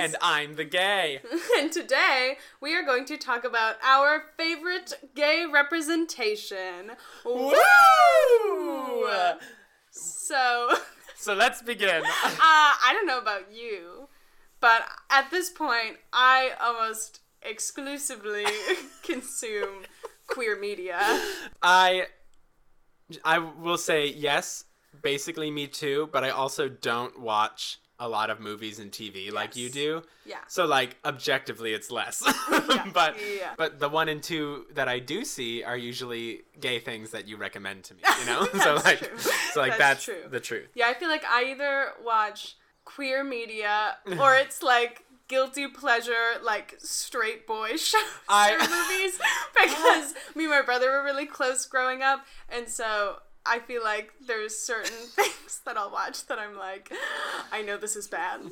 and I'm the gay. and today we are going to talk about our favorite gay representation. Woo! So, uh, So let's begin. I don't know about you, but at this point, I almost exclusively consume queer media. I I will say yes, basically me too, but I also don't watch a lot of movies and TV like you do. Yeah. So like objectively it's less. but yeah. but the one and two that I do see are usually gay things that you recommend to me, you know? so like true. so like That's that's, true. the truth. Yeah, I feel like I either watch queer media or it's like guilty pleasure, like straight boy shows I- movies because me and my brother were really close growing up, and so. I feel like there's certain things that I'll watch that I'm like, I know this is bad.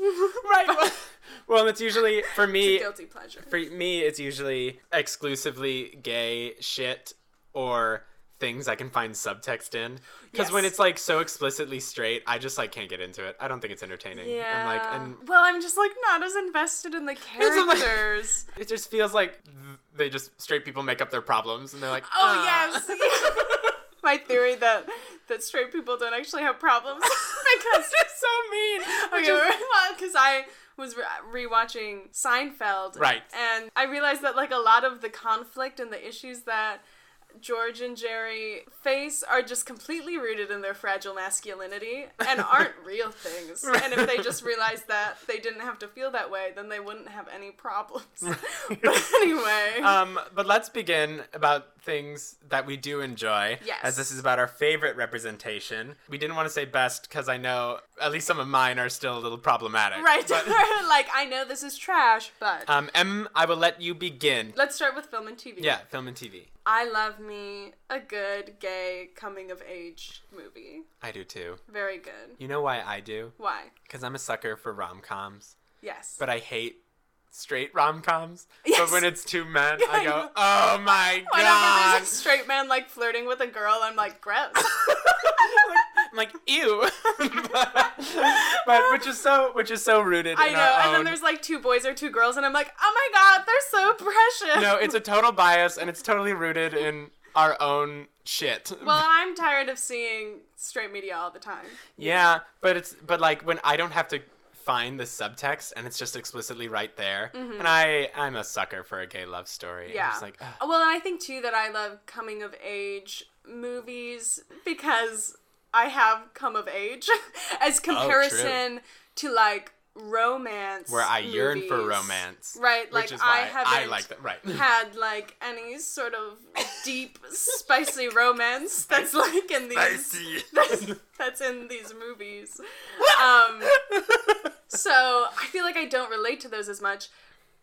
Right. Well, well, it's usually for me Guilty pleasure. for me it's usually exclusively gay shit or things I can find subtext in. Because when it's like so explicitly straight, I just like can't get into it. I don't think it's entertaining. Yeah. And like and well, I'm just like not as invested in the like- characters. it just feels like they just straight people make up their problems and they're like, Oh "Ah." yes. My theory that that straight people don't actually have problems because They're so mean. Which Okay, well, because I was re- rewatching Seinfeld, Right. and I realized that like a lot of the conflict and the issues that George and Jerry face are just completely rooted in their fragile masculinity and aren't real things. And if they just realized that they didn't have to feel that way, then they wouldn't have any problems. but anyway, um, but let's begin about things that we do enjoy. Yes. As this is about our favorite representation. We didn't want to say best because I know at least some of mine are still a little problematic. right? But, like I know this is trash, but um, Em, I will let you begin. let's start with film and TV. Yeah, film and TV. I love me a good gay coming of age movie. I do too. Very good. You know why I do? Why? Because I'm a sucker for rom coms, Yes. but I hate straight rom coms. Yes. But when it's two men, I go, oh my god. Whenever there's a straight man like flirting with a girl, I'm like, gross. I'm like, ew. but, but which is so which is so rooted I know. And then there's like two boys or two girls, and I'm like, oh my god, they're so precious. no, it's a total bias and it's totally rooted in our own shit. Well, I'm tired of seeing straight media all the time. Yeah, but it's but like when I don't have to find the subtext and it's just explicitly right there. And I I'm a sucker for a gay love story. Mm-hmm. Yeah. just like ugh. Well, and I think too that I love coming of age movies because I have come of age as comparison to like romance where I yearn for romance. Right, like which is I haven't I like that right. had like any sort of deep, spicy romance that's like in these that's, that's in these movies. Um, so I feel like I don't relate to those as much.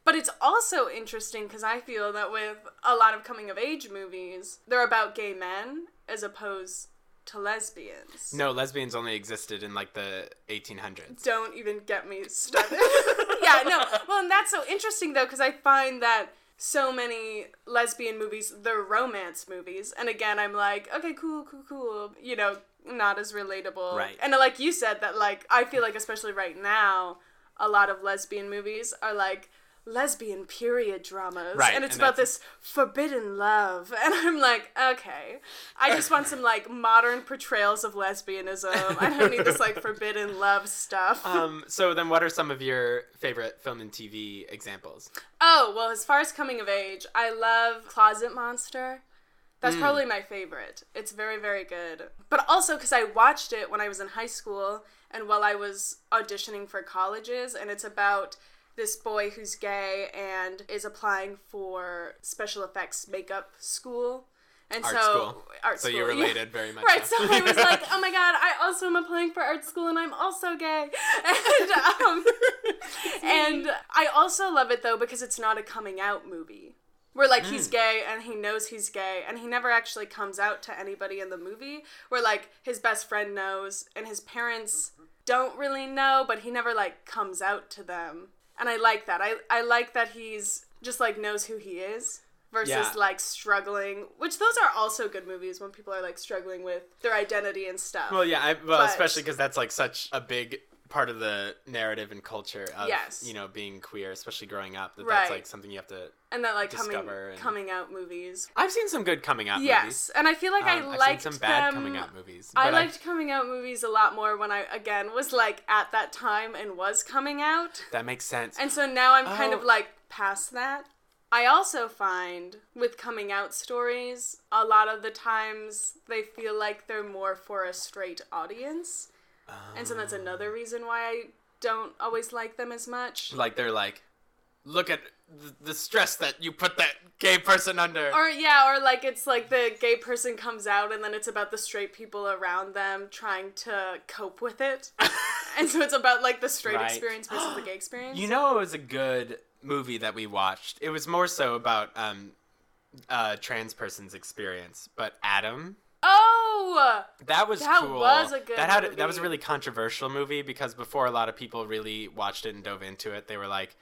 But it's also interesting because I feel that with a lot of coming of age movies, they're about gay men as opposed to lesbians. No, lesbians only existed in like the 1800s. Don't even get me started. yeah, no. Well, and that's so interesting though because I find that so many lesbian movies, they're romance movies, and again, I'm like, okay, cool, cool, cool. You know, not as relatable. Right. And like you said, that like I feel like especially right now, a lot of lesbian movies are like lesbian period dramas Right, and it's and about that's- this forbidden love and i'm like okay i just want some like modern portrayals of lesbianism i don't need this like forbidden love stuff Um, so then what are some of your favorite film and TV examples? Oh, well, as far as coming of age, I love Closet Monster. That's probably my favorite. It's very, very good. But also because I watched it when I was in high school and while I was auditioning for colleges, and it's about this boy who's gay and is applying for special effects makeup school. And Art so, school. Art school. So school, you're yeah. related very much. Right, so. so I was like, oh my god, I also am applying for art school and I'm also gay. And, um, and I also love it though because it's not a coming out movie. Where like Hmm. he's gay and he knows he's gay and he never actually comes out to anybody in the movie. Where like his best friend knows and his parents don't really know, but he never like comes out to them. And I like that. I I like that he's just like knows who he is versus Yeah. like struggling, which those are also good movies when people are like struggling with their identity and stuff. Well, yeah, I, well, But- especially because that's like such a big part of the narrative and culture of Yes. you know being queer, especially growing up. That Right. that's like something you have to. and that like coming and- coming out movies. I've seen some good coming out movies. Yes, and I feel like I Um, I've liked seen some bad them. coming out movies. I liked coming out movies a lot more when I again was like at that time and was coming out. that makes sense. And so now I'm kind Oh. of like past that. I also find with coming out stories, a lot of the times they feel like they're more for a straight audience. And so that's another reason why I don't always like them as much. like they're like, look at the stress that you put that gay person under. Or yeah, or like it's like the gay person comes out and then it's about the straight people around them trying to cope with it. and so it's about like the straight Right. experience versus the gay experience. You know, it was a good movie that we watched. It was more so about um, a trans person's experience, but Adam. Oh! That was cool. That cool. was a good that had that was a really controversial movie because before a lot of people really watched it and dove into it, they were like,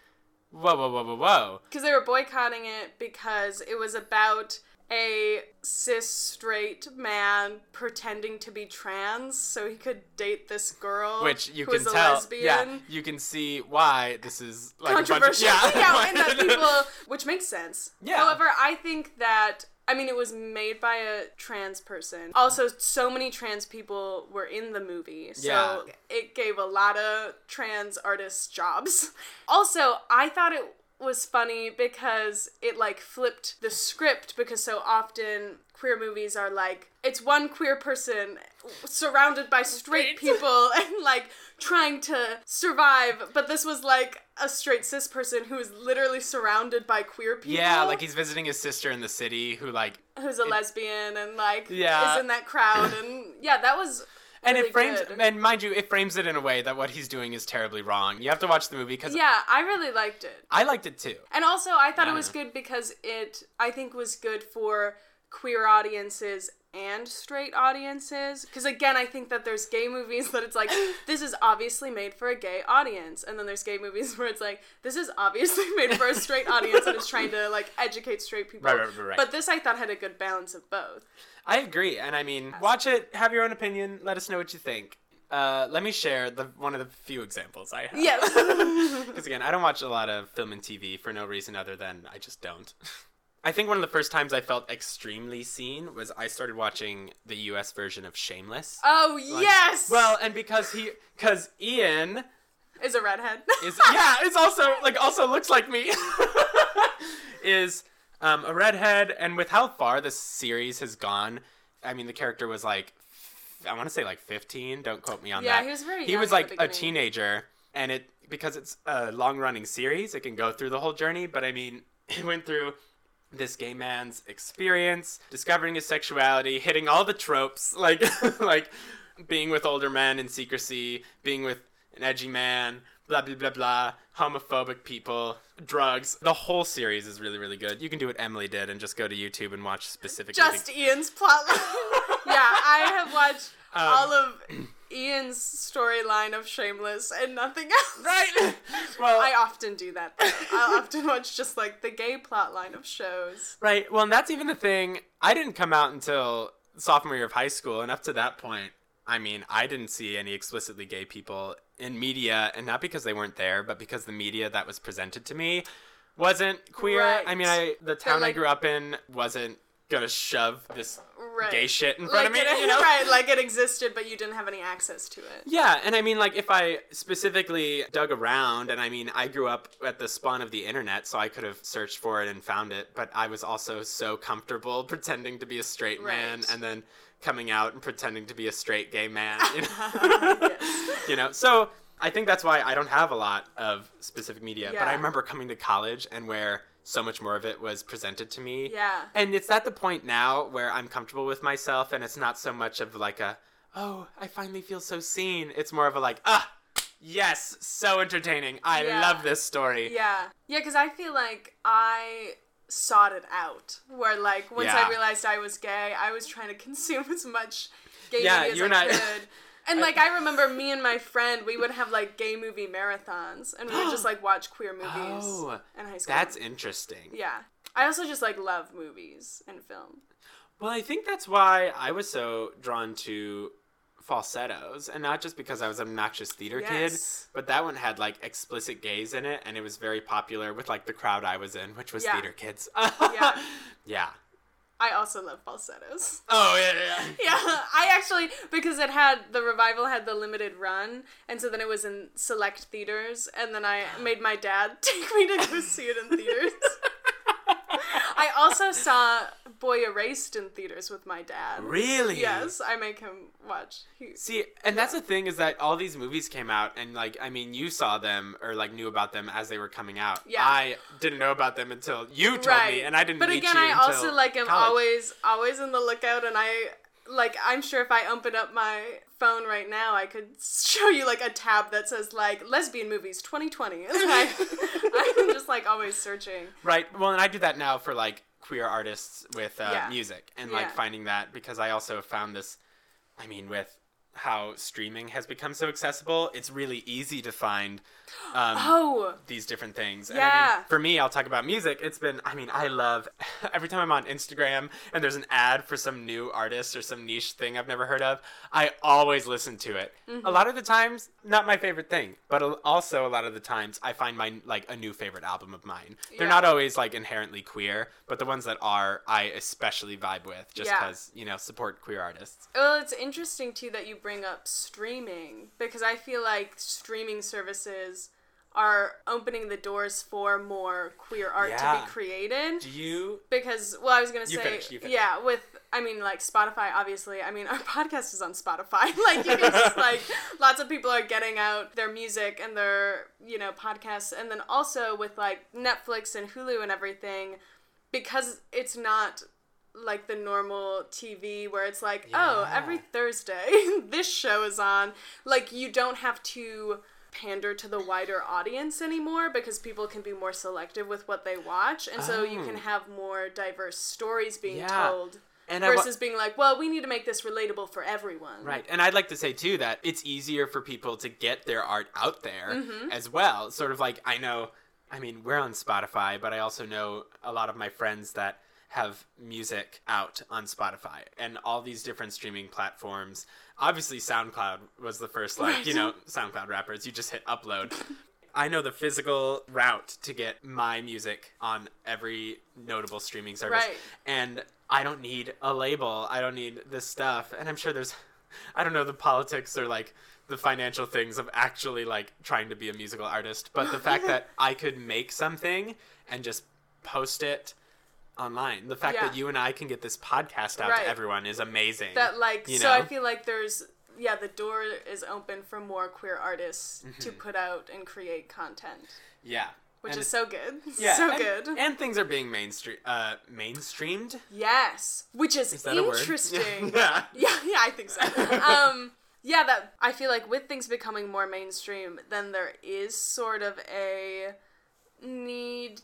"Whoa, whoa, whoa, whoa, whoa!" because they were boycotting it because it was about a cis straight man pretending to be trans so he could date this girl Which you who can was a tell, lesbian. yeah, you can see why this is like a bunch of- controversial. yeah, and that people, which makes sense. Yeah. However, I think that I mean it was made by a trans person. Also, so many trans people were in the movie, so Yeah. it gave a lot of trans artists jobs. Also, I thought it was funny because it like flipped the script because so often queer movies are like it's one queer person surrounded by straight people and like trying to survive but this was like a straight cis person who is literally surrounded by queer people yeah, like he's visiting his sister in the city who like who's a lesbian and like Yeah. is in that crowd and yeah that was and really it frames good. and mind you, it frames it in a way that what he's doing is terribly wrong. You have to watch the movie because yeah i really liked it I liked it too. And also, I thought Yeah. it was good because it, I think, was good for queer audiences and straight audiences. Because again, I think that there's gay movies that it's like, this is obviously made for a gay audience. And then there's gay movies where it's like, this is obviously made for a straight audience and it's trying to like educate straight people. Right, right, right, right. But this I thought had a good balance of both. I agree, and I mean, watch it, have your own opinion, let us know what you think. Uh, let me share the one of the few examples I have. Yes. Because again, I don't watch a lot of film and TV for no reason other than I just don't. I think one of the first times I felt extremely seen was I started watching the U.S. version of Shameless. oh, yes! Well, and because he, because Ian is a redhead. is yeah, is also like also looks like me. is um, a redhead, and with how far the series has gone, I mean, the character was like, I want to say like 15. Don't quote me on Yeah, that. he was very He was like a teenager, and it because it's a long running series, it can go through the whole journey. But I mean, it went through this gay man's experience, discovering his sexuality, hitting all the tropes, like like being with older men in secrecy, being with an edgy man, blah blah blah blah, homophobic people, drugs. The whole series is really really good. You can do what Emily did and just go to YouTube and watch specifically. Just Ian's plotline. yeah, I have watched Um, all of Ian's storyline of Shameless and nothing else. right. well, I often do that. Though. I often watch just like the gay plotline of shows. Right. Well, and that's even the thing. I didn't come out until sophomore year of high school, and up to that point, I mean, I didn't see any explicitly gay people in media, and not because they weren't there, but because the media that was presented to me wasn't queer. Right. I mean, I the town I grew up in wasn't gonna shove this Right. gay shit in front Like of me, it, you know? right? Like it existed, but you didn't have any access to it. Yeah, and I mean, like, if I specifically dug around, and I mean, I grew up at the spawn of the internet, so I could have searched for it and found it, but I was also so comfortable pretending to be a straight man Right. and then coming out and pretending to be a straight gay man, you know? Yes. you know? So I think that's why I don't have a lot of specific media, but I remember coming to college and where so much more of it was presented to me. Yeah. And it's at the point now where I'm comfortable with myself and it's not so much of like a, oh, I finally feel so seen. It's more of a like, ah, yes, so entertaining. I Yeah. love this story. Yeah. Yeah, because I feel like I sought it out. Where, like, once Yeah. I realized I was gay, I was trying to consume as much gay Yeah, movie as you're I not- could. And, like, I remember me and my friend, we would have, like, gay movie marathons. And we would just, like, watch queer movies Oh, in high school. That's interesting. Yeah. I also just, like, love movies and film. Well, I think that's why I was so drawn to falsettos, and not just because I was an obnoxious theater Yes. kid, but that one had like explicit gays in it, and it was very popular with like the crowd I was in, which was Yeah. theater kids. Yeah. yeah. I also love falsettos. Oh yeah, yeah. Yeah, I actually because it had the revival had the limited run, and so then it was in select theaters, and then I made my dad take me to go see it in theaters. I also saw Boy Erased in theaters with my dad. Really? Yes, I make him watch. He, See, and that's the thing is that all these movies came out, and like, I mean, you saw them or like knew about them as they were coming out. Yeah. I didn't know about them until you told right, me, and I didn't. But again, I also like am college. always always in the lookout, and I like I'm sure if I open up my phone right now, I could show you like a tab that says like lesbian movies 2020, and I, I'm just like always searching. Right. Well, and I do that now for like queer artists with uh, Yeah. music and like Yeah. finding that because I also found this. I mean, with how streaming has become so accessible, it's really easy to find um, Oh, these different things. And I Yeah. mean, for me, I'll talk about music. It's been, I mean, I love every time I'm on Instagram and there's an ad for some new artist or some niche thing I've never heard of, I always listen to it. Mm-hmm. A lot of the times, not my favorite thing, but also a lot of the times I find my like a new favorite album of mine. They're Yeah. not always like inherently queer, but the ones that are, I especially vibe with just Yeah. because, you know, support queer artists. well, it's interesting too that you bring up streaming because I feel like streaming services are opening the doors for more queer art to be created. Do you? because well i was gonna say finish, yeah with i mean like spotify obviously i mean our podcast is on spotify like you can just like lots of people are getting out their music and their you know podcasts and then also with like netflix and hulu and everything because it's not like the normal TV where it's like, oh, every Thursday this show is on. Like you don't have to pander to the wider audience anymore because people can be more selective with what they watch and so you can Oh. have more diverse stories being Yeah. told And wa- versus being like, well, we need to make this relatable for everyone. Right. And I'd like to say too that it's easier for people to get their art out there Mm-hmm. as well. Sort of like I know I mean, we're on Spotify, but I also know a lot of my friends that have music out on Spotify and all these different streaming platforms. Obviously SoundCloud was the first like, you know, SoundCloud rappers, you just hit upload. I know the physical route to get my music on every notable streaming service. Right. And I don't need a label. I don't need this stuff. And I'm sure there's I don't know the politics or like the financial things of actually like trying to be a musical artist, but the fact that I could make something and just post it online. The fact that you and I can get this podcast out Right. to everyone is amazing. That like You so I feel like there's yeah, the door is open for more queer artists to put out and create content. yeah. Which Mm-hmm. And is so good. yeah, so and- good. And things are being mainstream uh mainstreamed. Yes, which is, Is that a word? interesting. yeah. yeah, yeah, I think so. um, yeah, that I feel like with things becoming more mainstream, then there is sort of a need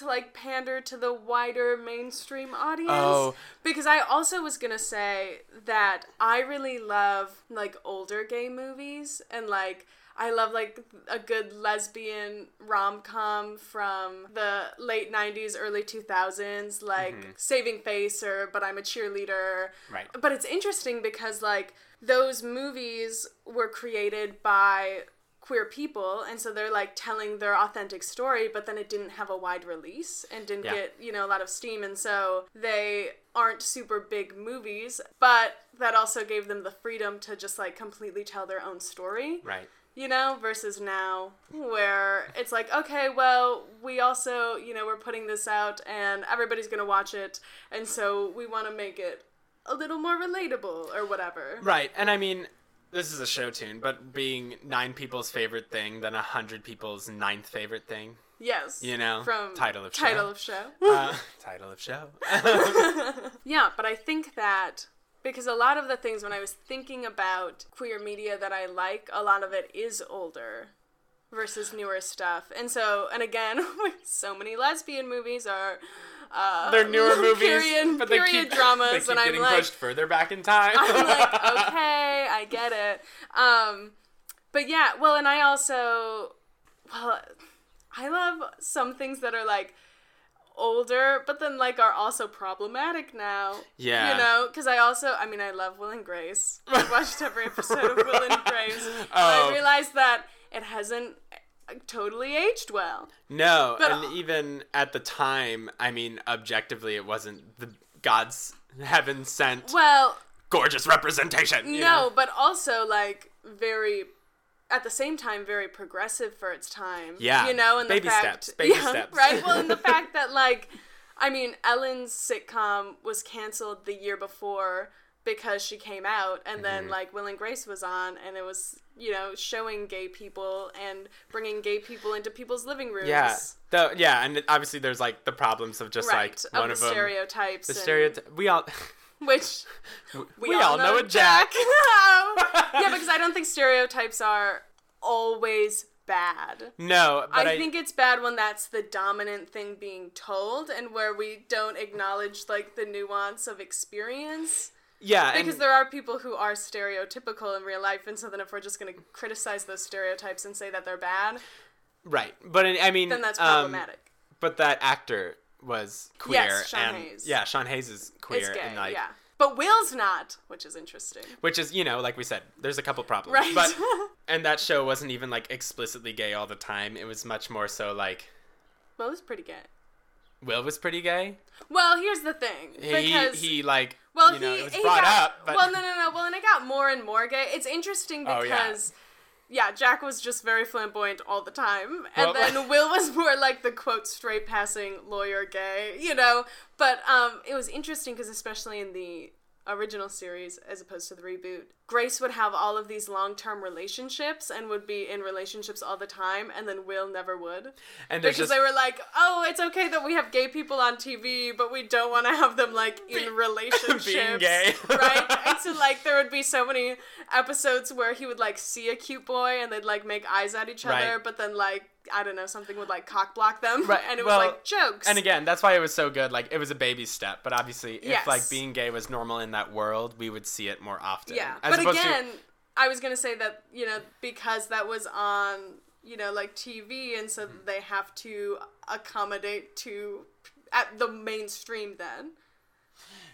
to like pander to the wider mainstream audience. Oh. Because I also was gonna say that I really love like older gay movies and like I love like a good lesbian rom com from the late '90s, early 2000s, like mm-hmm. Saving Face or But I'm a Cheerleader. Right. But it's interesting because like those movies were created by queer people and so they're like telling their authentic story but then it didn't have a wide release and didn't Yeah. get you know a lot of steam and so they aren't super big movies but that also gave them the freedom to just like completely tell their own story Right. you know, versus now where it's like, okay, well, we also, you know, we're putting this out and everybody's going to watch it, and so we want to make it a little more relatable or whatever. Right. And I mean, this is a show tune, but being nine people's favorite thing than a hundred people's ninth favorite thing. Yes. You know, from title of show. title of show. Uh, title of show. Yeah, but I think that because a lot of the things when I was thinking about queer media that I like, a lot of it is older versus newer stuff. And so, and again, so many lesbian movies are uh, They're newer movies, period, but they period keep, dramas, they keep and I'm getting like, pushed further back in time. I'm like, okay, I get it. Um, but yeah, well, and I also, well, I love some things that are like older, but then like are also problematic now. Yeah. You know, because I also, I mean, I love Will and Grace. I watched every episode of Will and Grace. And Oh. I realized that it hasn't totally aged well. No, But- and even at the time, I mean, objectively, it wasn't the God's heaven sent Well, gorgeous representation. no, know? but also like very. At the same time, very progressive for its time. Yeah. you know, and Baby the fact, steps, baby yeah, steps. right? Well, and the fact that like, I mean, Ellen's sitcom was canceled the year before because she came out, and then Mm-hmm. like Will and Grace was on, and it was you know showing gay people and bringing gay people into people's living rooms. Yeah. Though, yeah, and obviously there's like the problems of just right. like of one the of them. stereotypes. The stereotype. We all. which We, all, know, a Jack. yeah, because I don't think stereotypes are always bad. no, but I, I, think it's bad when that's the dominant thing being told and where we don't acknowledge like the nuance of experience. Yeah, Because and, there are people who are stereotypical in real life, and so then if we're just going to criticize those stereotypes and say that they're bad, right, but I mean, then that's um, problematic. but that actor was queer, Yes, Sean and Hayes. yeah, Sean Hayes is queer, gay, and like, yeah. But Will's not, which is interesting. which is you know, like we said, there's a couple problems, Right. but and that show wasn't even like explicitly gay all the time. It was much more so like Well, it was pretty gay. Will was pretty gay. Well, here's the thing. Because he he like Well, you know he, it was he brought got, up, but well, no, no, no. Well, and it got more and more gay. It's interesting Oh, because, yeah. yeah. Jack was just very flamboyant all the time, Well, and then Will was more like the quote straight passing lawyer gay, you know. But um, it was interesting because especially in the original series as opposed to the reboot, Grace would have all of these long term relationships and would be in relationships all the time, and then Will never would and because just they were like, "Oh, it's okay that we have gay people on TV, but we don't want to have them like in Be- relationships." being gay. right? And so like there would be so many episodes where he would like see a cute boy and they'd like make eyes at each other, Right. but then like I don't know something would like cock block them, Right, and it was like jokes. And again, that's why it was so good. Like it was a baby step, but obviously, if Yes. like being gay was normal in that world, we would see it more often. yeah, As but opposed to- again, I was gonna say that you know because that was on you know like TV, and so Mm-hmm. they have to accommodate to at the mainstream then.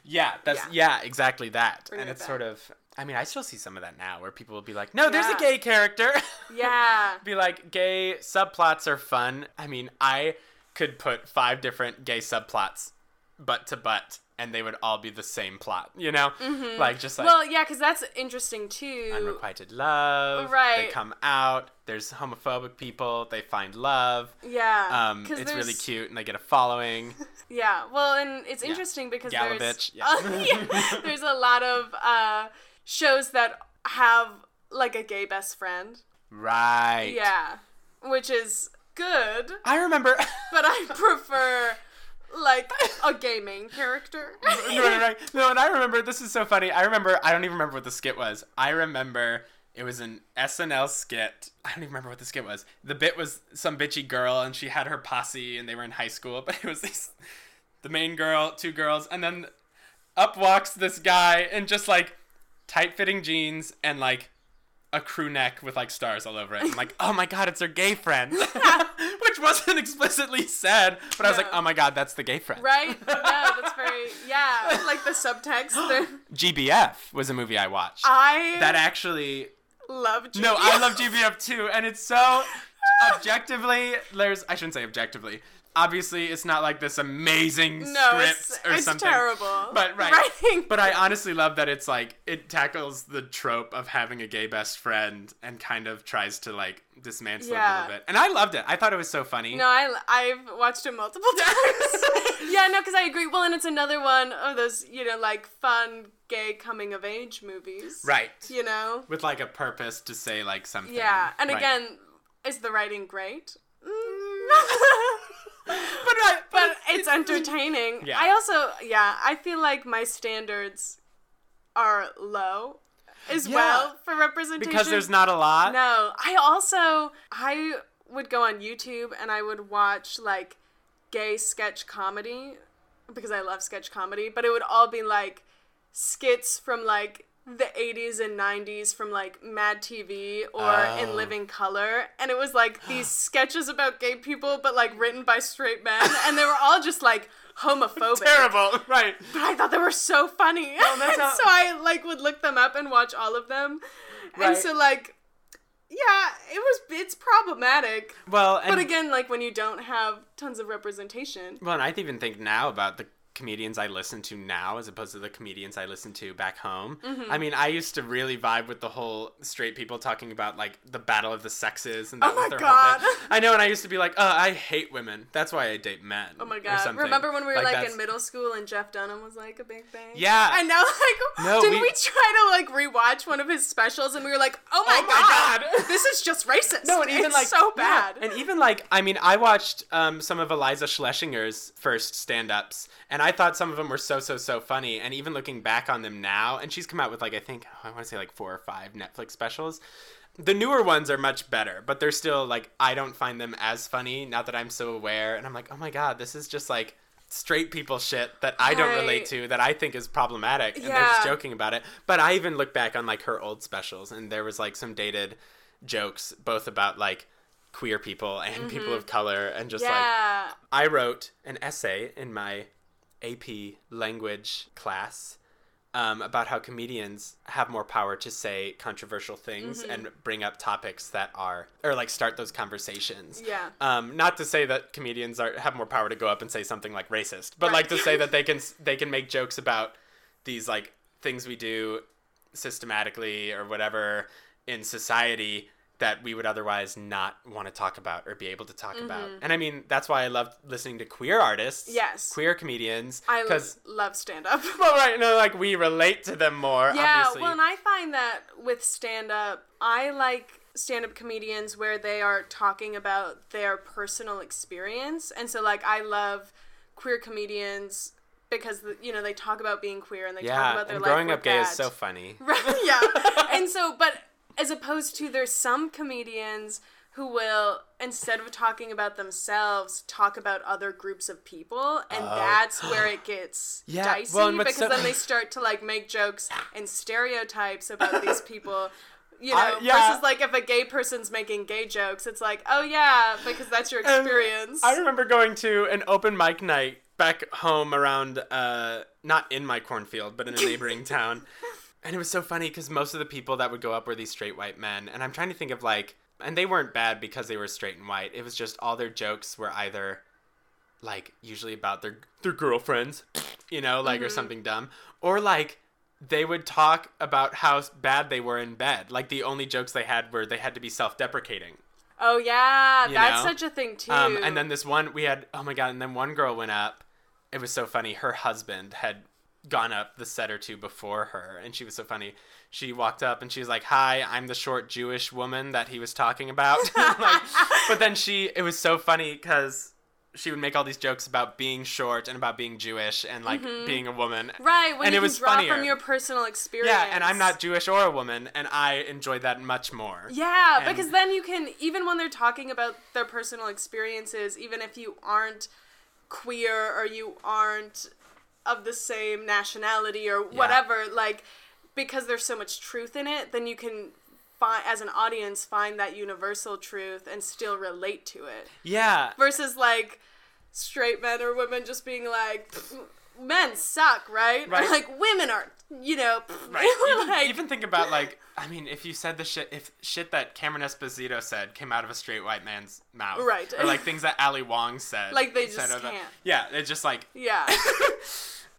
yeah, that's Yeah. yeah, exactly that. Bring and it it's back. sort of, I mean, I still see some of that now, where people will be like, "No, there's a gay character." Yeah. be like, "Gay subplots are fun." I mean, I could put five different gay subplots, butt to butt, and they would all be the same plot. You know, Mm-hmm. like just like. Well, yeah, because that's interesting too. Unrequited love. Right. They come out. There's homophobic people. They find love. Yeah. Um, it's really cute, and they get a following. Yeah, well, and it's interesting because Gala there's yeah. yeah, there's a lot of uh, shows that have like a gay best friend. right. Yeah, which is good, I remember. but I prefer like a gay main character. no, no, no, no, and I remember. This is so funny. I remember. I don't even remember what the skit was. I remember it was an SNL skit. I don't even remember what the skit was. The bit was some bitchy girl, and she had her posse, and they were in high school. But it was these, the main girl, two girls, and then up walks this guy and just like tight fitting jeans and like a crew neck with like stars all over it. I'm like, oh my god, it's her gay friend, which wasn't explicitly said, but I was like, oh my god, that's the gay friend. right? Yeah, that's very yeah, like the subtext. the- GBF was a movie I watched. I that actually love. GBF. No, I love GBF too, and it's so objectively. There's I shouldn't say objectively. Obviously, it's not like this amazing No, script it's, or it's something. terrible. But right, Writing. but I honestly love that it's like it tackles the trope of having a gay best friend and kind of tries to like dismantle it a little bit. And I loved it. I thought it was so funny. No, I I've watched it multiple times. yeah, no, because I agree. Well, and it's another one of those you know like fun gay coming of age movies. Right. You know. With like a purpose to say like something. Yeah, and Right. again, is the writing great? but I, uh, but it's entertaining. Yeah. I also, yeah, I feel like my standards are low as Yeah. well for representation. because there's not a lot. No, I also I would go on YouTube and I would watch like gay sketch comedy because I love sketch comedy, but it would all be like skits from like the 80s and 90s from like Mad TV or Oh. in Living Color. And it was like these sketches about gay people, but like written by straight men. And they were all just like homophobic. Terrible, right? But I thought they were so funny. how- so I like would look them up and watch all of them. Right. And so like yeah, it was it's problematic. Well, But again, like when you don't have tons of representation. Well, and I even think now about the comedians I listen to now as opposed to the comedians I listen to back home. Mm-hmm. I mean, I used to really vibe with the whole straight people talking about like the battle of the sexes and that Oh my God. I know, and I used to be like, oh, I hate women. That's why I date men. Oh my god. Remember when we were like, that's- in middle school and Jeff Dunham was like a big thing? Yeah. And now like No, didn't we- we... try to like rewatch one of his specials and we were like, Oh my, Oh my god, God. this is just racist. No, and even It's like so yeah, bad. and even like I mean, I watched um, some of Iliza Shlesinger's first stand-ups, and I thought some of them were so so so funny. And even looking back on them now, and she's come out with like I think I want to say like four or five Netflix specials. The newer ones are much better, but they're still like I don't find them as funny now that I'm so aware. And I'm like, oh my god, this is just like straight people shit that I don't relate to that I think is problematic, and they're just joking about it. But I even look back on like her old specials, and there was like some dated jokes both about like queer people and people mm-hmm. of color and just like. I wrote an essay in my AP language class um, about how comedians have more power to say controversial things Mm-hmm. and bring up topics that are or like start those conversations. Yeah. Um, not to say that comedians are have more power to go up and say something like racist, but Right. like to say that they can they can make jokes about these like things we do systematically or whatever in society that we would otherwise not want to talk about or be able to talk about. Mm-hmm. And I mean, that's why I love listening to queer artists. Yes. Queer comedians. I Because, love stand up. well, right, no, like we relate to them more, Yeah, obviously. well, and I find that with stand up, I like stand up comedians where they are talking about their personal experience. And so, like, I love queer comedians because, you know, they talk about being queer and they talk about their and life growing up gay is so funny. Right, yeah. and so, but as opposed to there's some comedians who will instead of talking about themselves talk about other groups of people and that's where it gets Yeah, dicey well, because so- then they start to like make jokes and stereotypes about these people you know I- yeah. versus like if a gay person's making gay jokes it's like oh yeah because that's your And experience I remember going to an open mic night back home around, uh, not in my cornfield, but in a neighboring town. And it was so funny because most of the people that would go up were these straight white men. And I'm trying to think of like, and they weren't bad because they were straight and white. It was just all their jokes were either like usually about their their girlfriends, you know, like or something dumb, or like they would talk about how bad they were in bed. Like the only jokes they had were they had to be self-deprecating. oh yeah You that's know? such a thing too Um, and then this one we had oh my god, and then one girl went up. It was so funny. Her husband had gone up the set or two before her, and she was so funny. She walked up and she was like, "Hi, I'm the short Jewish woman that he was talking about." like, but then she, it was so funny because she would make all these jokes about being short and about being Jewish and like mm-hmm. being a woman. right when and you it was draw funnier. from your personal experience Yeah, and I'm not Jewish or a woman, and I enjoyed that much more. Yeah, And- because then you can even when they're talking about their personal experiences, even if you aren't queer or you aren't of the same nationality or whatever, like because there's so much truth in it, then you can find as an audience find that universal truth and still relate to it. Yeah, Versus like straight men or women just being like men suck, right? Right. Or like women are, you know, Right. Even, like, even think about like I mean, if you said the shit, if shit that Cameron Esposito said came out of a straight white man's mouth, Right. or like things that Ali Wong said, Like, they said just can't. yeah, it's just like yeah.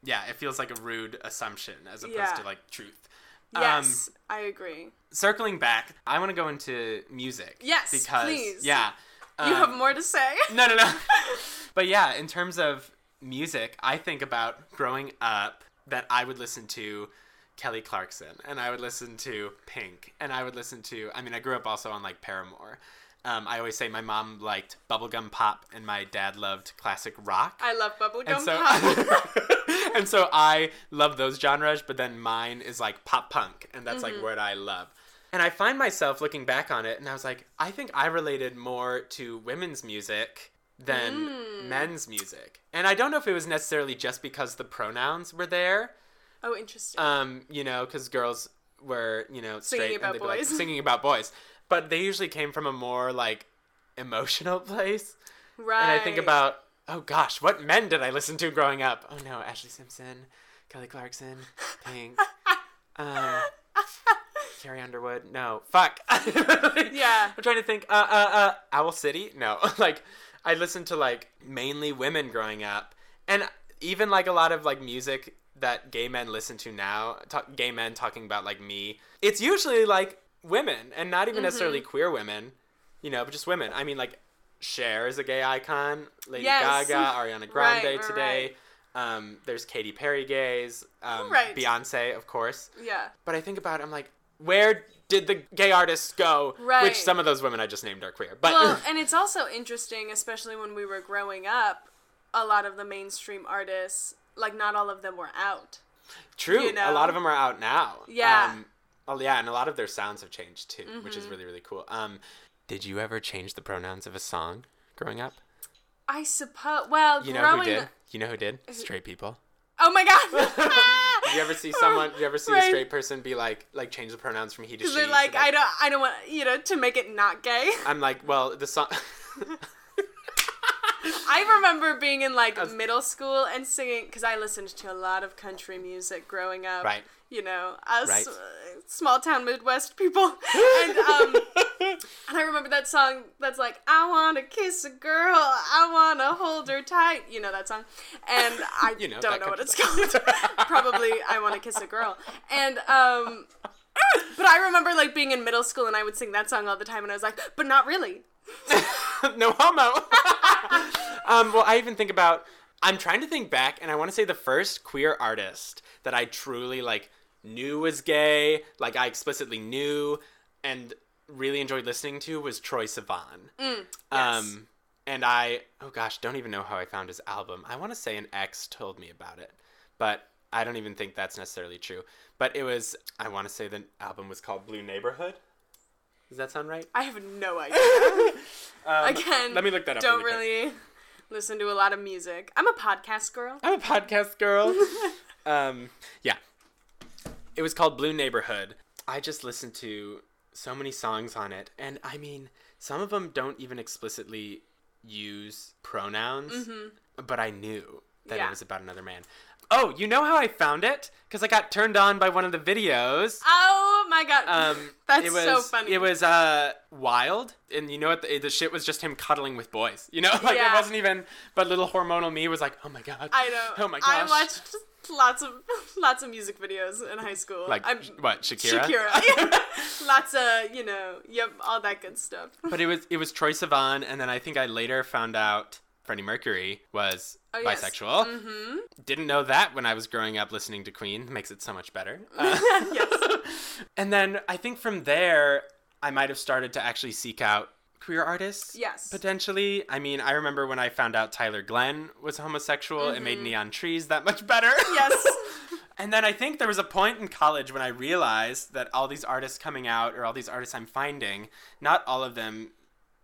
Yeah, it feels like a rude assumption as opposed Yeah. to like truth. Um, Yes, I agree. circling back, I want to go into music. Yes, because please. yeah, You um, have more to say? No, no, no. but yeah, in terms of music, I think about growing up that I would listen to Kelly Clarkson and I would listen to Pink and I would listen to, I mean, I grew up also on like Paramore. Um, I always say my mom liked bubblegum pop and my dad loved classic rock. I love bubblegum and so, pop. and so I love those genres, but then mine is like pop punk, and that's Mm-hmm. like what I love. And I find myself looking back on it, and I was like, I think I related more to women's music than Mm. men's music. And I don't know if it was necessarily just because the pronouns were there, oh, interesting. um, you know, because girls were you know Singing straight about and they'd be like, boys. singing about boys, but they usually came from a more like emotional place. Right. And I think about, oh gosh, what men did I listen to growing up? Oh no, Ashlee Simpson, Kelly Clarkson, Pink, um, Carrie Underwood. No, fuck. Yeah. I'm trying to think. Uh, uh, uh, Owl City. No, like I listened to like mainly women growing up, and even like a lot of like music that gay men listen to now. Talk, gay men talking about like me. It's usually like women, and not even necessarily Mm-hmm. queer women. You know, but just women. I mean, like Cher is a gay icon. Lady Yes. Gaga, Ariana Grande right, today. Um, there's Katy Perry gays. Um, Right. Beyonce, of course. Yeah. But I think about it, I'm like, where did the gay artists go? Right. Which some of those women I just named are queer. But Well, and it's also interesting, especially when we were growing up, a lot of the mainstream artists, like not all of them were out. true, you know. a lot of them are out now. Yeah. Um, oh, yeah, and a lot of their sounds have changed too, which Mm-hmm. is really, really cool. Um, did you ever change the pronouns of a song growing up? I suppose. Well, You know growing. who did? You know who did? Straight people. Oh my god. Did you ever see someone? Did you ever see a straight person be like, like change the pronouns from he to she? They're so like, I don't, I don't want, you know, to make it not gay. I'm like, well, the song. I remember being in like middle school and singing because I listened to a lot of country music growing up. Right. You know, us Right. uh, small town Midwest people, and um, and I remember that song that's like, I wanna kiss a girl, I wanna hold her tight. You know that song, and I You know, don't know what it's called. Probably I wanna kiss a girl, and um. But I remember like being in middle school and I would sing that song all the time and I was like, but not really. no homo. um, well, I even think about. I'm trying to think back, and I want to say the first queer artist that I truly like knew was gay, like I explicitly knew and really enjoyed listening to, was Troye Sivan. yes. Um, and I, oh gosh, don't even know how I found his album. I want to say an ex told me about it, but I don't even think that's necessarily true. But it was, I want to say the album was called Blue Neighborhood. Does that sound right? I have no idea. Um, Again, let me look that up. Don't really really listen to a lot of music. I'm a podcast girl. I'm a podcast girl. um, yeah. It was called Blue Neighborhood. I just listened to so many songs on it, and I mean, some of them don't even explicitly use pronouns, but I knew that Mm-hmm. Yeah. it was about another man. Oh, you know how I found it? Because I got turned on by one of the videos. Oh my god, Um, that's it was, so funny. It was uh wild, and you know what? The, the shit was just him cuddling with boys. You know, like it wasn't even. But little hormonal me was like, oh my god. I know. Oh my gosh. I watched lots of lots of music videos in high school. Like I'm, what? Shakira. Shakira. lots of you know, yep, all that good stuff. but it was it was Troye Sivan, and then I think I later found out Freddie Mercury was Oh, yes. bisexual. Mm-hmm. Didn't know that when I was growing up listening to Queen. Makes it so much better. Uh, yes. and then I think from there I might have started to actually seek out queer artists. Yes. Potentially. I mean, I remember when I found out Tyler Glenn was homosexual, it Mm-hmm. made Neon Trees that much better. Yes. And then I think there was a point in college when I realized that all these artists coming out or all these artists I'm finding, not all of them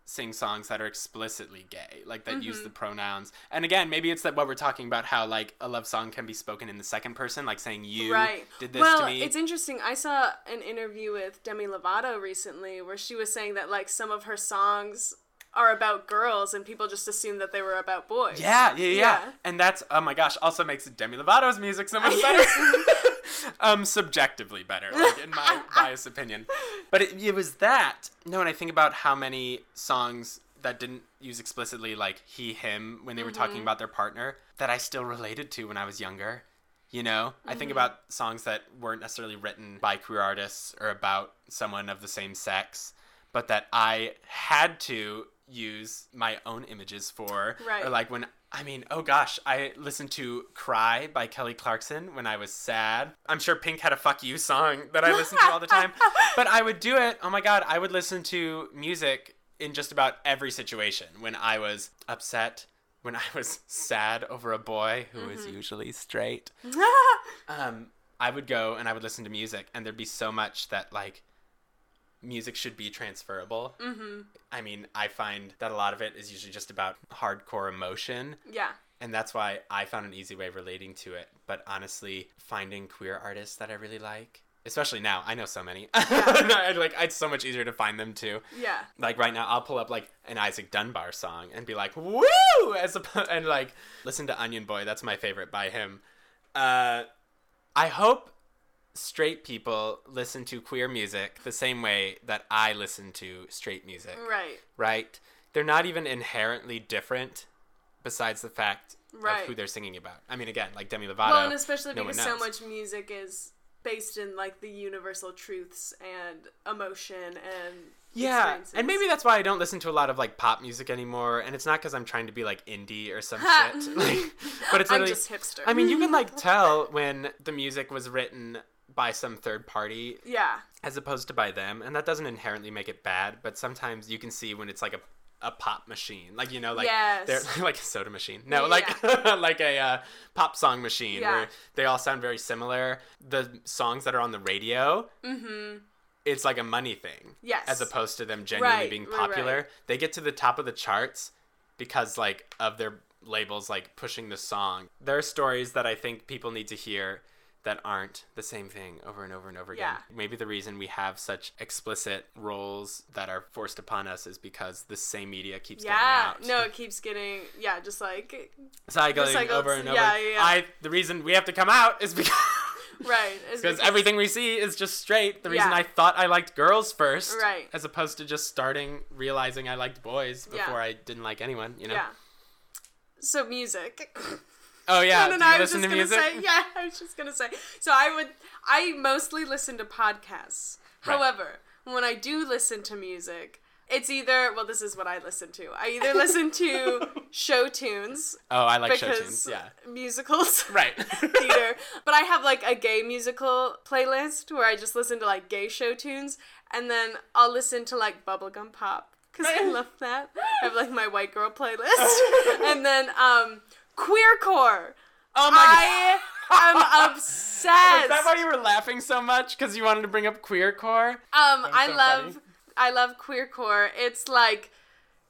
sing songs that are explicitly gay, like that use Mm-hmm. the pronouns. And again, maybe it's that what we're talking about how like a love song can be spoken in the second person, like saying you right. did this well, to me. it's interesting. I saw an interview with Demi Lovato recently where she was saying that like some of her songs are about girls and people just assume that they were about boys. Yeah, yeah, yeah, Yeah. And that's oh my gosh, also makes Demi Lovato's music so much better. um, subjectively better, like in my biased opinion. But it, it was that. No, and I think about how many songs that didn't use explicitly like he, him when they were talking about their partner that I still related to when I was younger. You know, I think about songs that weren't necessarily written by queer artists or about someone of the same sex, but that I had to use my own images for. Right. Or like when I mean, oh gosh, I listened to "Cry" by Kelly Clarkson when I was sad. I'm sure Pink had a "Fuck You" song that I listened to all the time, but I would do it. Oh my god, I would listen to music in just about every situation. When I was upset, when I was sad over a boy who was usually straight, um, I would go and I would listen to music, and there'd be so much that like music should be transferable. Mm-hmm. I mean, I find that a lot of it is usually just about hardcore emotion, yeah. and that's why I found an easy way of relating to it. But honestly, finding queer artists that I really like especially now. I know so many. I'd, like it's so much easier to find them too. Yeah. Like right now, I'll pull up like an Isaac Dunbar song and be like, "Woo!" as a, and like listen to Onion Boy. That's my favorite by him. Uh, I hope straight people listen to queer music the same way that I listen to straight music. Right. Right? They're not even inherently different, besides the fact Right. of who they're singing about. I mean, again, like Demi Lovato. Well, and especially no because so much music is based in like the universal truths and emotion and Yeah, and maybe that's why I don't listen to a lot of like pop music anymore. And it's not because I'm trying to be like indie or some shit. Like, but it's I'm literally, just hipster. I mean, you can like tell when the music was written by some third party yeah, as opposed to by them, and that doesn't inherently make it bad. But sometimes you can see when it's like a a pop machine, like you know, like Yes. they're like a soda machine. No, Yeah. like like a uh, pop song machine Yeah. where they all sound very similar. The songs that are on the radio, mm-hmm. it's like a money thing Yes. as opposed to them genuinely Right, being right, popular. right. They get to the top of the charts because like of their labels like pushing the song. There are stories that I think people need to hear that aren't the same thing over and over and over again. Yeah. Maybe the reason we have such explicit roles that are forced upon us is because the same media keeps Yeah, getting out. no, it keeps getting yeah, just like cycling Recycled- over and over. yeah, yeah, yeah. I the reason we have to come out is because right because everything we see is just straight. The reason Yeah. I thought I liked girls first, Right. as opposed to just starting realizing I liked boys before I didn't like anyone. You know. yeah. So music. Oh yeah. no, no, no. I was listen just to gonna music? say yeah. I was just gonna say. So I would. I mostly listen to podcasts. Right. However, when I do listen to music, it's either well, this is what I listen to. I either listen to show tunes Oh, I like show tunes. Yeah. musicals. Right. theater. But I have like a gay musical playlist where I just listen to like gay show tunes, and then I'll listen to like bubblegum pop because I love that. I have like my white girl playlist, and then um queercore. oh my I am obsessed. Is that why you were laughing so much? Because you wanted to bring up queercore? um, I so love, funny. I love queercore. It's like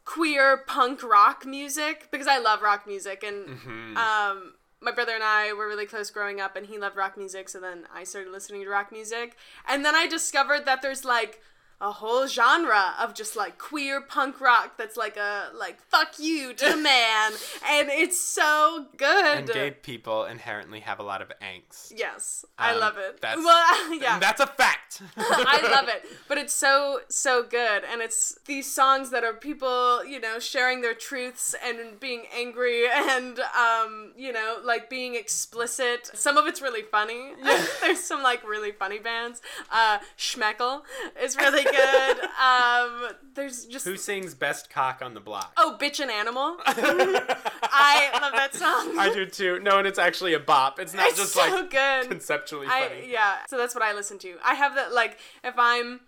queer punk rock music because I love rock music and Mm-hmm. um my brother and I were really close growing up and he loved rock music so then I started listening to rock music and then I discovered that there's like a whole genre of just like queer punk rock that's like a like fuck you to the man and it's so good And gay people inherently have a lot of angst. yes I Um, love it that's- well yeah that's a fact. I love it. But it's so so good and it's these songs that are people, you know, sharing their truths and being angry and um, you know, like being explicit. Some of it's really funny. There's some like really funny bands. Uh Schmekel is really good. Um there's just Who sings best cock on the block? Oh, Bitch and Animal. I love that song. I do too. No, and it's actually a bop. It's not it's just so like good. conceptually I funny. yeah. So that's what I listen to. I have that like if I'm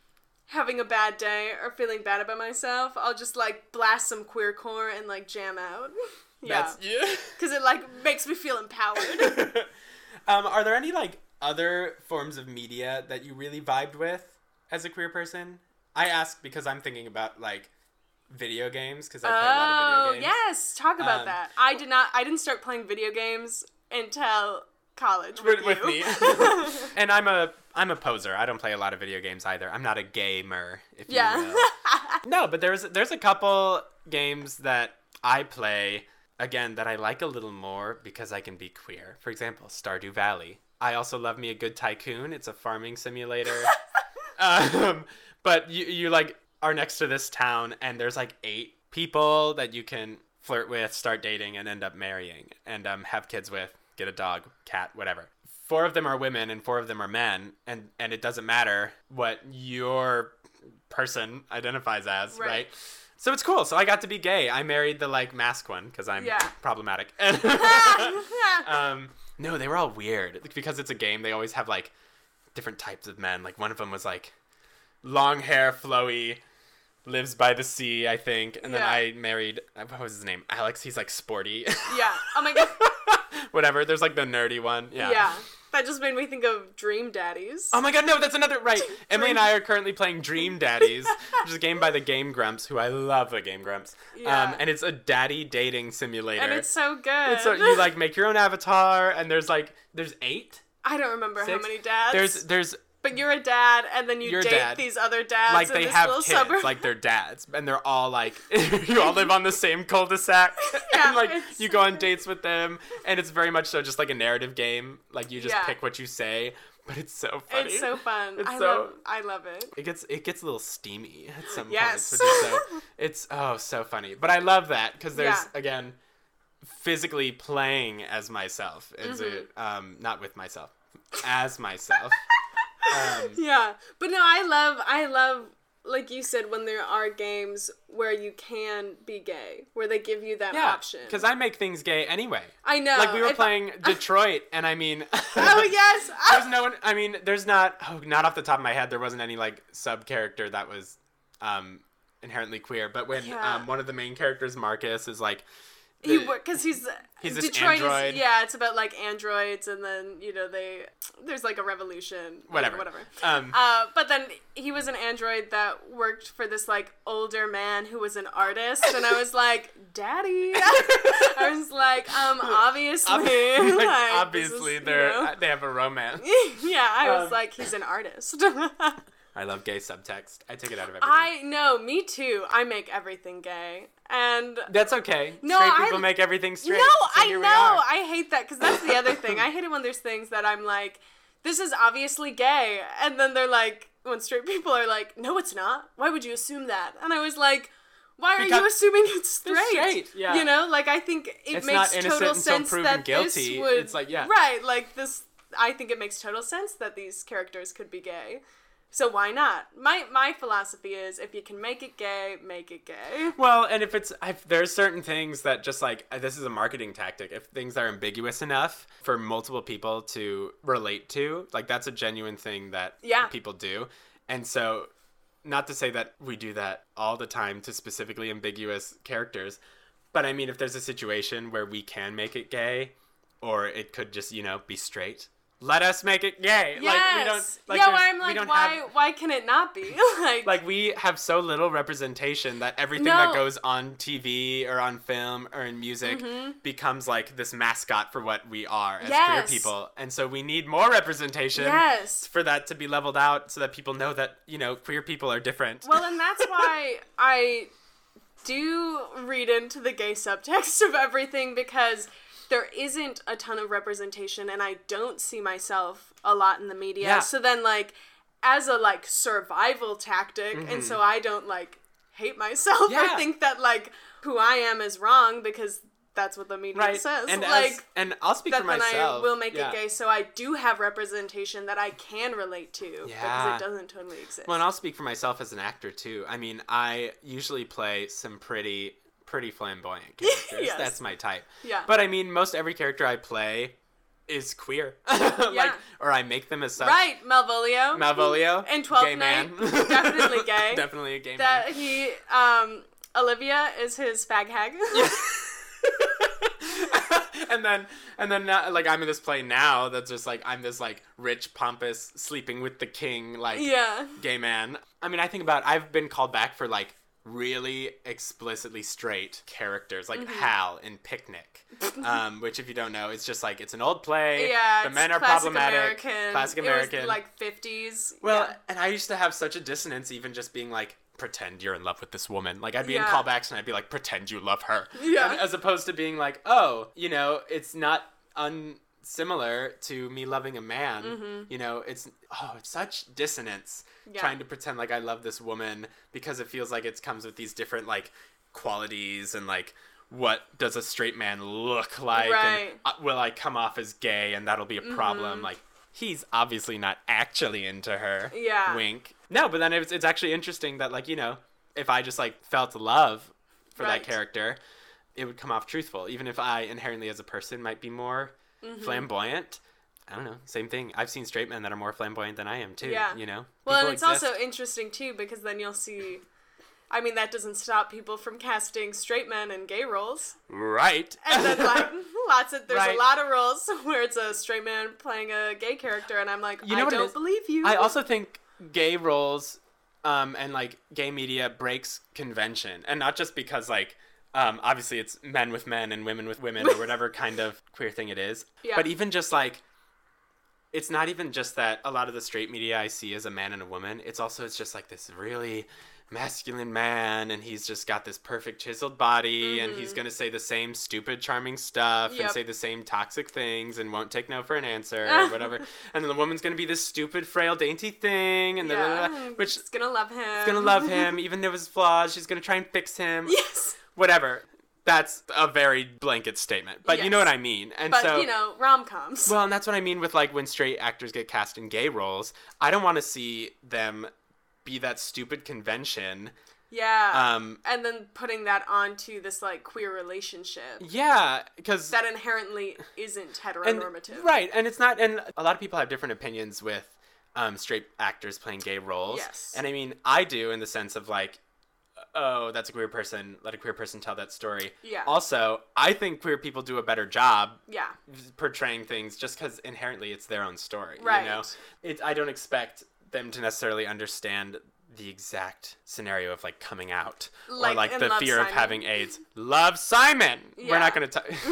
having a bad day or feeling bad about myself, I'll just like blast some queercore and like jam out. yeah, That's yeah. because it like makes me feel empowered. um, are there any like other forms of media that you really vibed with as a queer person? I ask because I'm thinking about like video games because I play a lot of oh video games. yes, talk about Um, that. I did not. I didn't start playing video games until college with, with, me. and I'm a I'm a poser. I don't play a lot of video games either. I'm not a gamer, if yeah. you will. no, but there's there's a couple games that I play again that I like a little more because I can be queer. For example, Stardew Valley. I also love me a good tycoon. It's a farming simulator. Um, but you you like are next to this town and there's like eight people that you can flirt with, start dating, and end up marrying and um, have kids with, get a dog, cat, whatever. Four of them are women and four of them are men, and and it doesn't matter what your person identifies as, right? Right. So it's cool. So I got to be gay. I married the like mask one because I'm Yeah. problematic. um, no, they were all weird because it's a game. They always have like different types of men. Like one of them was like long hair, flowy, lives by the sea, I think. And then I married what was his name? Alex. He's like sporty. yeah. Oh my god. Whatever. There's like the nerdy one. Yeah. Yeah. That just made me think of Dream Daddies. Oh my god, no, that's another right. Emily and I are currently playing Dream Daddies, which is a game by the Game Grumps, who I love the Game Grumps. Yeah. Um, and it's a daddy dating simulator. and it's so good. And so you like make your own avatar, and there's like there's eight. I don't remember how many dads. There's there's but you're a dad, and then you You're date dad. these other dads like they have kids, suburb. like they're dads, and they're all like, you all live on the same cul-de-sac, Yeah, and like you go on dates with them, and it's very much so just like a narrative game. Like you just Yeah. pick what you say, but it's so funny. it's so fun. It's I so- love. I love it. It gets it gets a little steamy at some Yes. points, is so it's oh so funny. But I love that because there's Yeah. again physically playing as myself. Is Mm-hmm. it um not with myself, as myself. um, Yeah, but no, I love. I love. Like you said, when there are games where you can be gay, where they give you that yeah, option. because I make things gay anyway. I know. Like we were playing Detroit, and I mean, Oh yes. there's no one. I mean, there's not. Oh, not off the top of my head, there wasn't any like sub character that was um inherently queer. But when Yeah. um one of the main characters, Marcus, is like. He because he's He's this Detroit android. is yeah. It's about like androids, and then you know they there's like a revolution. Whatever. whatever. Um, Uh, but then he was an android that worked for this like older man who was an artist, and I was like, "Daddy," I was like, "Um, obviously, Ob- like, like, obviously, is, they're know." they have a romance. yeah." I was Um, like, "He's an artist." I love gay subtext. I take it out of everything. I know, me too. I make everything gay, and That's okay. No, Straight I- people make everything straight. No, so I know. I hate that because that's the other thing. I hate it when there's things that I'm like, this is obviously gay, and then they're like, when straight people are like, no, it's not. Why would you assume that? And I was like. Why are you assuming it's straight? straight, yeah. You know, like I think it It's makes total sense proven that guilty. this would. It's like, yeah. Right, like this. I think it makes total sense that these characters could be gay. So why not? My my philosophy is if you can make it gay, make it gay. Well, and if it's if there's certain things that just like uh, this is a marketing tactic. If things are ambiguous enough for multiple people to relate to, like that's a genuine thing that Yeah. people do. And so, not to say that we do that all the time to specifically ambiguous characters, but I mean, if there's a situation where we can make it gay, or it could just you know be straight. Let us make it gay. Yes. Like we don't. Like, yeah, I'm we like, don't why have- why can it not be? like, like we have so little representation that everything No. that goes on TV or on film or in music mm-hmm. becomes like this mascot for what we are as Yes. queer people. And so we need more representation Yes. for that to be leveled out so that people know that, you know, queer people are different. well, and that's why I do read into the gay subtext of everything because there isn't a ton of representation and I don't see myself a lot in the media. Yeah. So then like as a like survival tactic and so I don't like hate myself Mm-hmm. Yeah. or think that like who I am is wrong because that's what the media right. says. and like as, and I'll speak that for myself. I will make yeah. it gay, so I do have representation that I can relate to Yeah. because it doesn't totally exist. Well, and I'll speak for myself as an actor too. I mean, I usually play some pretty pretty flamboyant characters. Yes. That's my type. Yeah. But I mean, most every character I play is queer. like, or I make them as such. right, Malvolio. Malvolio. In Twelfth gay Night, man. definitely gay. Definitely a gay That man. he, um, Olivia is his fag hag. and then and then now, like I'm in this play now that's just like I'm this like rich pompous sleeping with the king like yeah. gay man. I mean, I think about I've been called back for like really explicitly straight characters like Mm-hmm. Hal in Picnic, um, which if you don't know, it's just like it's an old play. Yeah, the men are classic problematic. American. Classic It was, American. like fifties. well, yeah. and I used to have such a dissonance, even just being like. Pretend you're in love with this woman. Like I'd be in callbacks and I'd be like, pretend you love her. Yeah. And as opposed to being like, oh, you know, it's not unsimilar to me loving a man. You know, it's oh, it's such dissonance Mm-hmm. Yeah. trying to pretend like I love this woman because it feels like it comes with these different like qualities and like what does a straight man look like Right. and uh, will I come off as gay and that'll be a problem like he's obviously not actually into her Yeah. wink no but then it's, it's actually interesting that like you know if I just like felt love for Right. that character it would come off truthful even if I inherently as a person might be more Mm-hmm. flamboyant I don't know. Same thing. I've seen straight men that are more flamboyant than I am too. Yeah. You know. Well, and it's exist. also interesting too because then you'll see. I mean, that doesn't stop people from casting straight men in gay roles. right. And then like lots of there's Right. a lot of roles where it's a straight man playing a gay character, and I'm like, You know I don't believe you. I also think gay roles um, and like gay media breaks convention, and not just because like um, obviously it's men with men and women with women or whatever kind of queer thing it is, Yeah. but even just like it's not even just that a lot of the straight media I see is a man and a woman. It's also it's just like this really masculine man and he's just got this perfect chiseled body and he's going to say the same stupid charming stuff and say the same toxic things and won't take no for an answer or whatever and then the woman's going to be this stupid frail dainty thing and yeah. blah, blah, blah, which She's gonna love him. is going to love him even though his flaws she's going to try and fix him yes. Whatever that's a very blanket statement but you know Yes. what i mean and But so you know, rom coms. well, and that's what I mean with like when straight actors get cast in gay roles. I don't want to see them be that stupid convention. yeah. Um, and then putting that onto this like queer relationship yeah, because that inherently isn't heteronormative. right, and it's not. And a lot of people have different opinions with um, straight actors playing gay roles. Yes. and I mean, I do in the sense of like. Oh, that's a queer person. Let a queer person tell that story. Yeah. Also, I think queer people do a better job Yeah. portraying things just because inherently it's their own story. Right. You know, it, I don't expect them to necessarily understand the exact scenario of like coming out or Like like the fear of having AIDS. Love Simon. We're not gonna. T-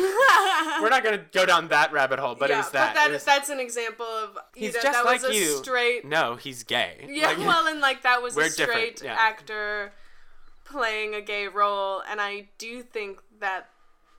we're not gonna go down that rabbit hole. But yeah, it was that. But that, was- that's an example of He's know, just that was like a you. straight no, he's gay. Yeah, Like- well, and like that was a straight yeah. actor playing a gay role, and I do think that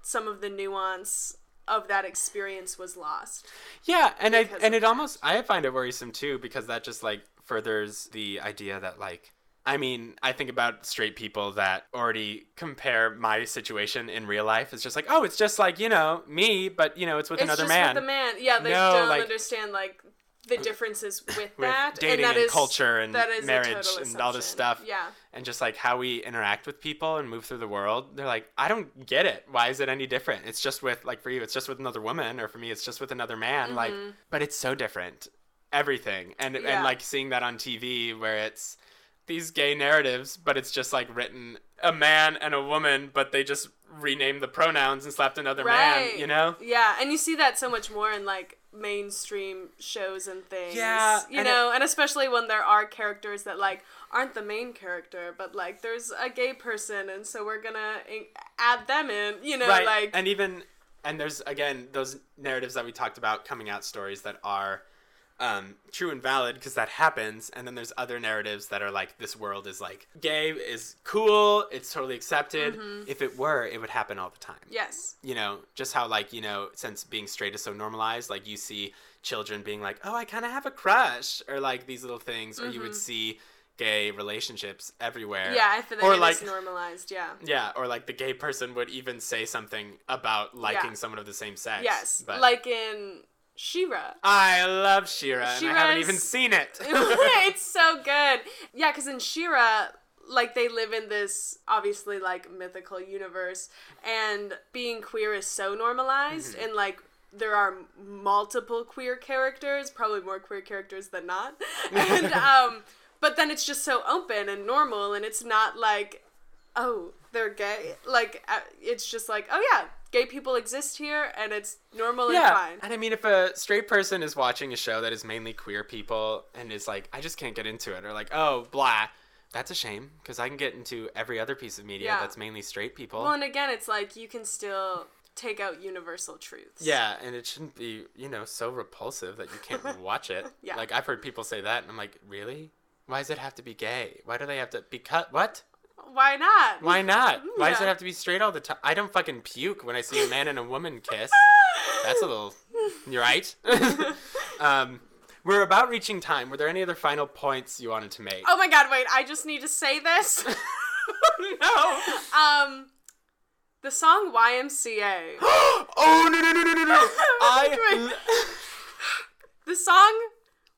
some of the nuance of that experience was lost. Yeah, and I and it almost I find it worrisome too because that just like furthers the idea that like I mean, I think about straight people that already compare my situation in real life. It's just like, oh, it's just like you know me, but you know, it's with it's another just man. with the man. Yeah, they No, don't like- understand like the differences with, with that dating and, and, that is- culture and that is marriage and all this stuff. Yeah. And just like how we interact with people and move through the world, they're like, I don't get it. Why is it any different? It's just with like for you, it's just with another woman, or for me, it's just with another man. Like, but it's so different. Everything and Mm-hmm. Yeah. and like seeing that on TV where it's these gay narratives, but it's just like written a man and a woman, but they just renamed the pronouns and slapped another Right. man. You know? Yeah, and you see that so much more in like mainstream shows and things. Yeah, You and know, and especially when there are characters that like aren't the main character, but like there's a gay person and so we're going to add them in, you know, right like and even and there's again those narratives that we talked about coming out stories that are um, true and valid because that happens and then there's other narratives that are like this world is like gay is cool it's totally accepted Mm-hmm. if it were it would happen all the time yes. you know just how like you know since being straight is so normalized like you see children being like oh i kind of have a crush or like these little things or you would see gay relationships everywhere Mm-hmm. Yeah, I feel or like like it's normalized, yeah. yeah, or like the gay person would even say something about liking Yeah. someone of the same sex. Yes. but Like in She-Ra. I love She-Ra, and I haven't She-Ra's- even seen it. it's so good. Yeah, because in She-Ra, like they live in this obviously like mythical universe, and being queer is so normalized, Mm-hmm. and like there are multiple queer characters, probably more queer characters than not, and um, but then it's just so open and normal, and it's not like, oh, they're gay. Like uh, it's just like, oh yeah, gay people exist here, and it's normal and yeah, fine. and I mean, if a straight person is watching a show that is mainly queer people and is like, I just can't get into it, or like, oh, blah, that's a shame because I can get into every other piece of media Yeah. that's mainly straight people. Well, and again, it's like you can still take out universal truths. yeah, and it shouldn't be, you know, so repulsive that you can't watch it. Yeah. Like I've heard people say that, and I'm like, really? Why does it have to be gay? Why do they have to be cut? What? Why not? Why not? Why does it have to be straight all the time? I don't fucking puke when I see a man and a woman kiss. That's a little. You're right. um, we're about reaching time. Were there any other final points you wanted to make? Oh my god, wait, I just need to say this. no! um the song YMCA. oh no no no no no no! I. The song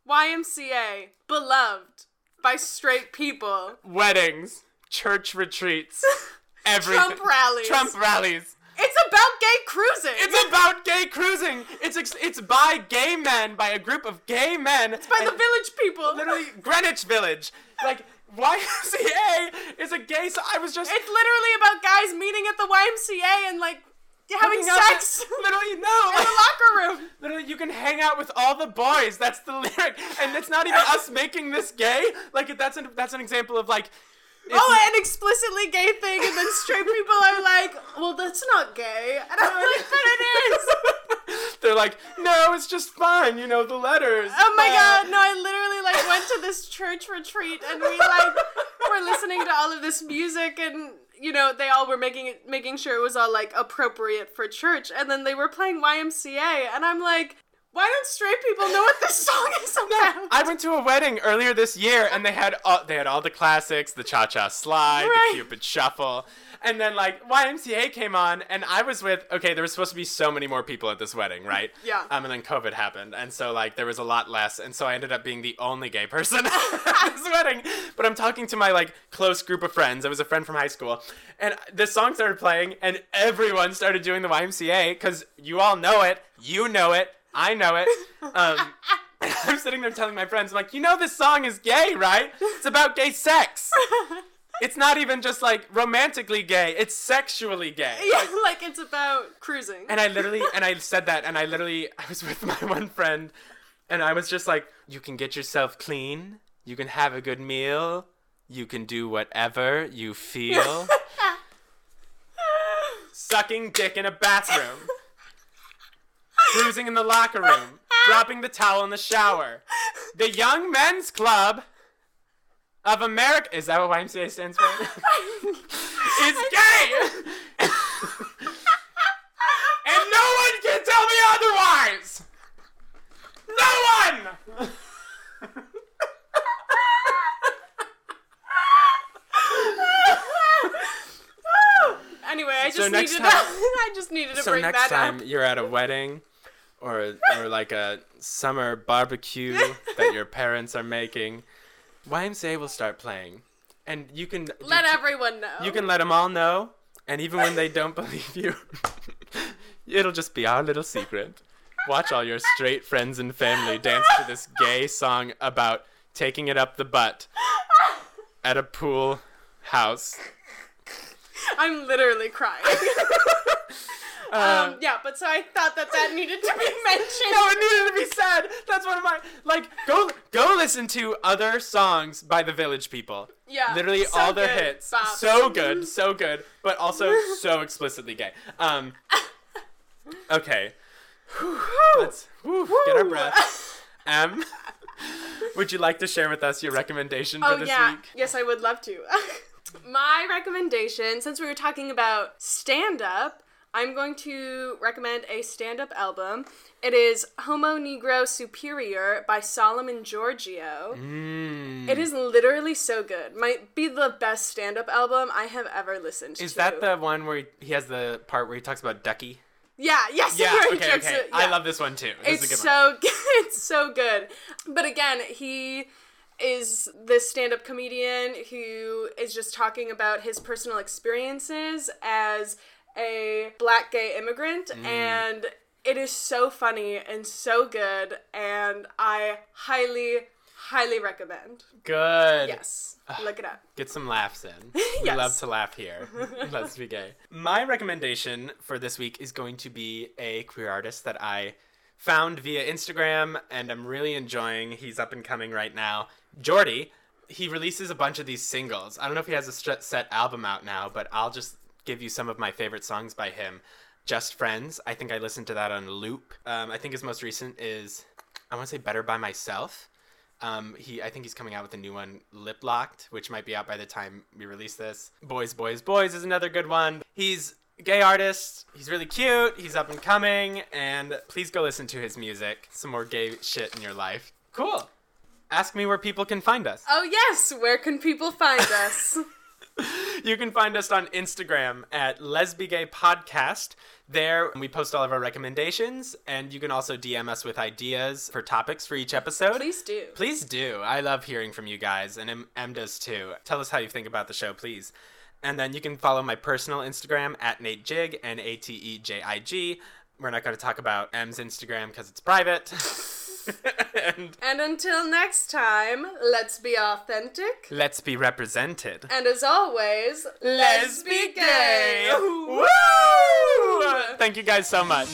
YMCA, beloved by straight people. Weddings, church retreats, everything. Trump rallies. Trump rallies. It's about gay cruising. It's about gay cruising. It's ex- it's by gay men, by a group of gay men. It's by the village people. literally Greenwich Village. Like YMCA is a gay. So I was just It's literally about guys meeting at the YMCA and like having sex Literally no. in the locker room. Literally, you can hang out with all the boys. That's the lyric, and it's not even us making this gay. Like that's an that's an example of like. Oh, an explicitly gay thing, and then straight people are like, "Well, that's not gay," and I'm like, "But it is." They're like, no, it's just fun, you know, the letters. Oh my but-" god, no, I literally like went to this church retreat and we like were listening to all of this music and you know, they all were making it making sure it was all like appropriate for church and then they were playing YMCA and I'm like, why don't straight people know what this song is about? I went to a wedding earlier this year, and they had all, they had all the classics: the Cha Cha Slide, Right. the Cupid Shuffle, and then like YMCA came on, and I was with. Okay, there was supposed to be so many more people at this wedding, right? Yeah. Um, and then COVID happened, and so like there was a lot less, and so I ended up being the only gay person at this wedding. But I'm talking to my like close group of friends. I was a friend from high school, and this song started playing, and everyone started doing the YMCA because you all know it, you know it, I know it. Um, I'm sitting there telling my friends, I'm like, you know, this song is gay, right? It's about gay sex. It's not even just like romantically gay, it's sexually gay. yeah, like it's about cruising. And I literally, and I said that, and I literally, I was with my one friend, and I was just like, you can get yourself clean, you can have a good meal, you can do whatever you feel. Sucking dick in a bathroom, cruising in the locker room, dropping the towel in the shower. The Young Men's Club of America. Is that what YMCA stands for? is gay! and no one can tell me otherwise! No one! anyway, I So just needed time- to, I just needed to So bring next time you're at a wedding or or like a summer barbecue that your parents are making, YMCA will start playing. And you can Let you, everyone know. you can let them all know, and even when they don't believe you, it'll just be our little secret. Watch all your straight friends and family dance to this gay song about taking it up the butt at a pool house. I'm literally crying. Um, yeah, but so I thought that that needed to be mentioned. No, it needed to be said. That's one of my like. Go go listen to other songs by the Village People. Yeah, literally so all their good. hits. Bop. So good, so good, but also so explicitly gay. Um. Okay. Let's whew, get our breath. Em, would you like to share with us your recommendation for Oh this yeah, week? yes, I would love to. My recommendation, since we were talking about stand up, I'm going to recommend a stand up album. It is Homo Negro Superior by Solomon Georgio. Mm. It is literally so good. Might be the best stand up album I have ever listened to. Is that the one where he, has the part where he talks about Ducky? Yeah, yes. Yeah. Okay. Okay. it- I love this one too. This it's is a good one. so good. It's so good. But again, he is this stand-up comedian who is just talking about his personal experiences as a black gay immigrant Mm. and it is so funny and so good and I highly highly recommend. Good. Yes. Look it up. Get some laughs in. We Yes. love to laugh here. Let's be gay. My recommendation for this week is going to be a queer artist that I found via Instagram and I'm really enjoying. He's up and coming right now. Jordy. He releases a bunch of these singles. I don't know if he has a set album out now, but I'll just give you some of my favorite songs by him. Just Friends. I think I listened to that on loop. Um, I think his most recent is, I want to say Better by Myself. Um, he, I think he's coming out with a new one, Lip Locked, which might be out by the time we release this. Boys, Boys, Boys is another good one. He's gay artist. He's really cute. He's up and coming, and please go listen to his music. Some more gay shit in your life. Cool. Ask me where people can find us. Oh yes, where can people find us? You can find us on Instagram at Lesbigay Podcast. There, we post all of our recommendations, and you can also DM us with ideas for topics for each episode. Please do. Please do. I love hearing from you guys, and M, M does too. Tell us how you think about the show, please. And then you can follow my personal Instagram at Nate Jig, N A T E J I G. We're not going to talk about M's Instagram because it's private. and And until next time, let's be authentic. let's be represented. And as always, Let's be gay! Woo! Woo! Thank you guys so much.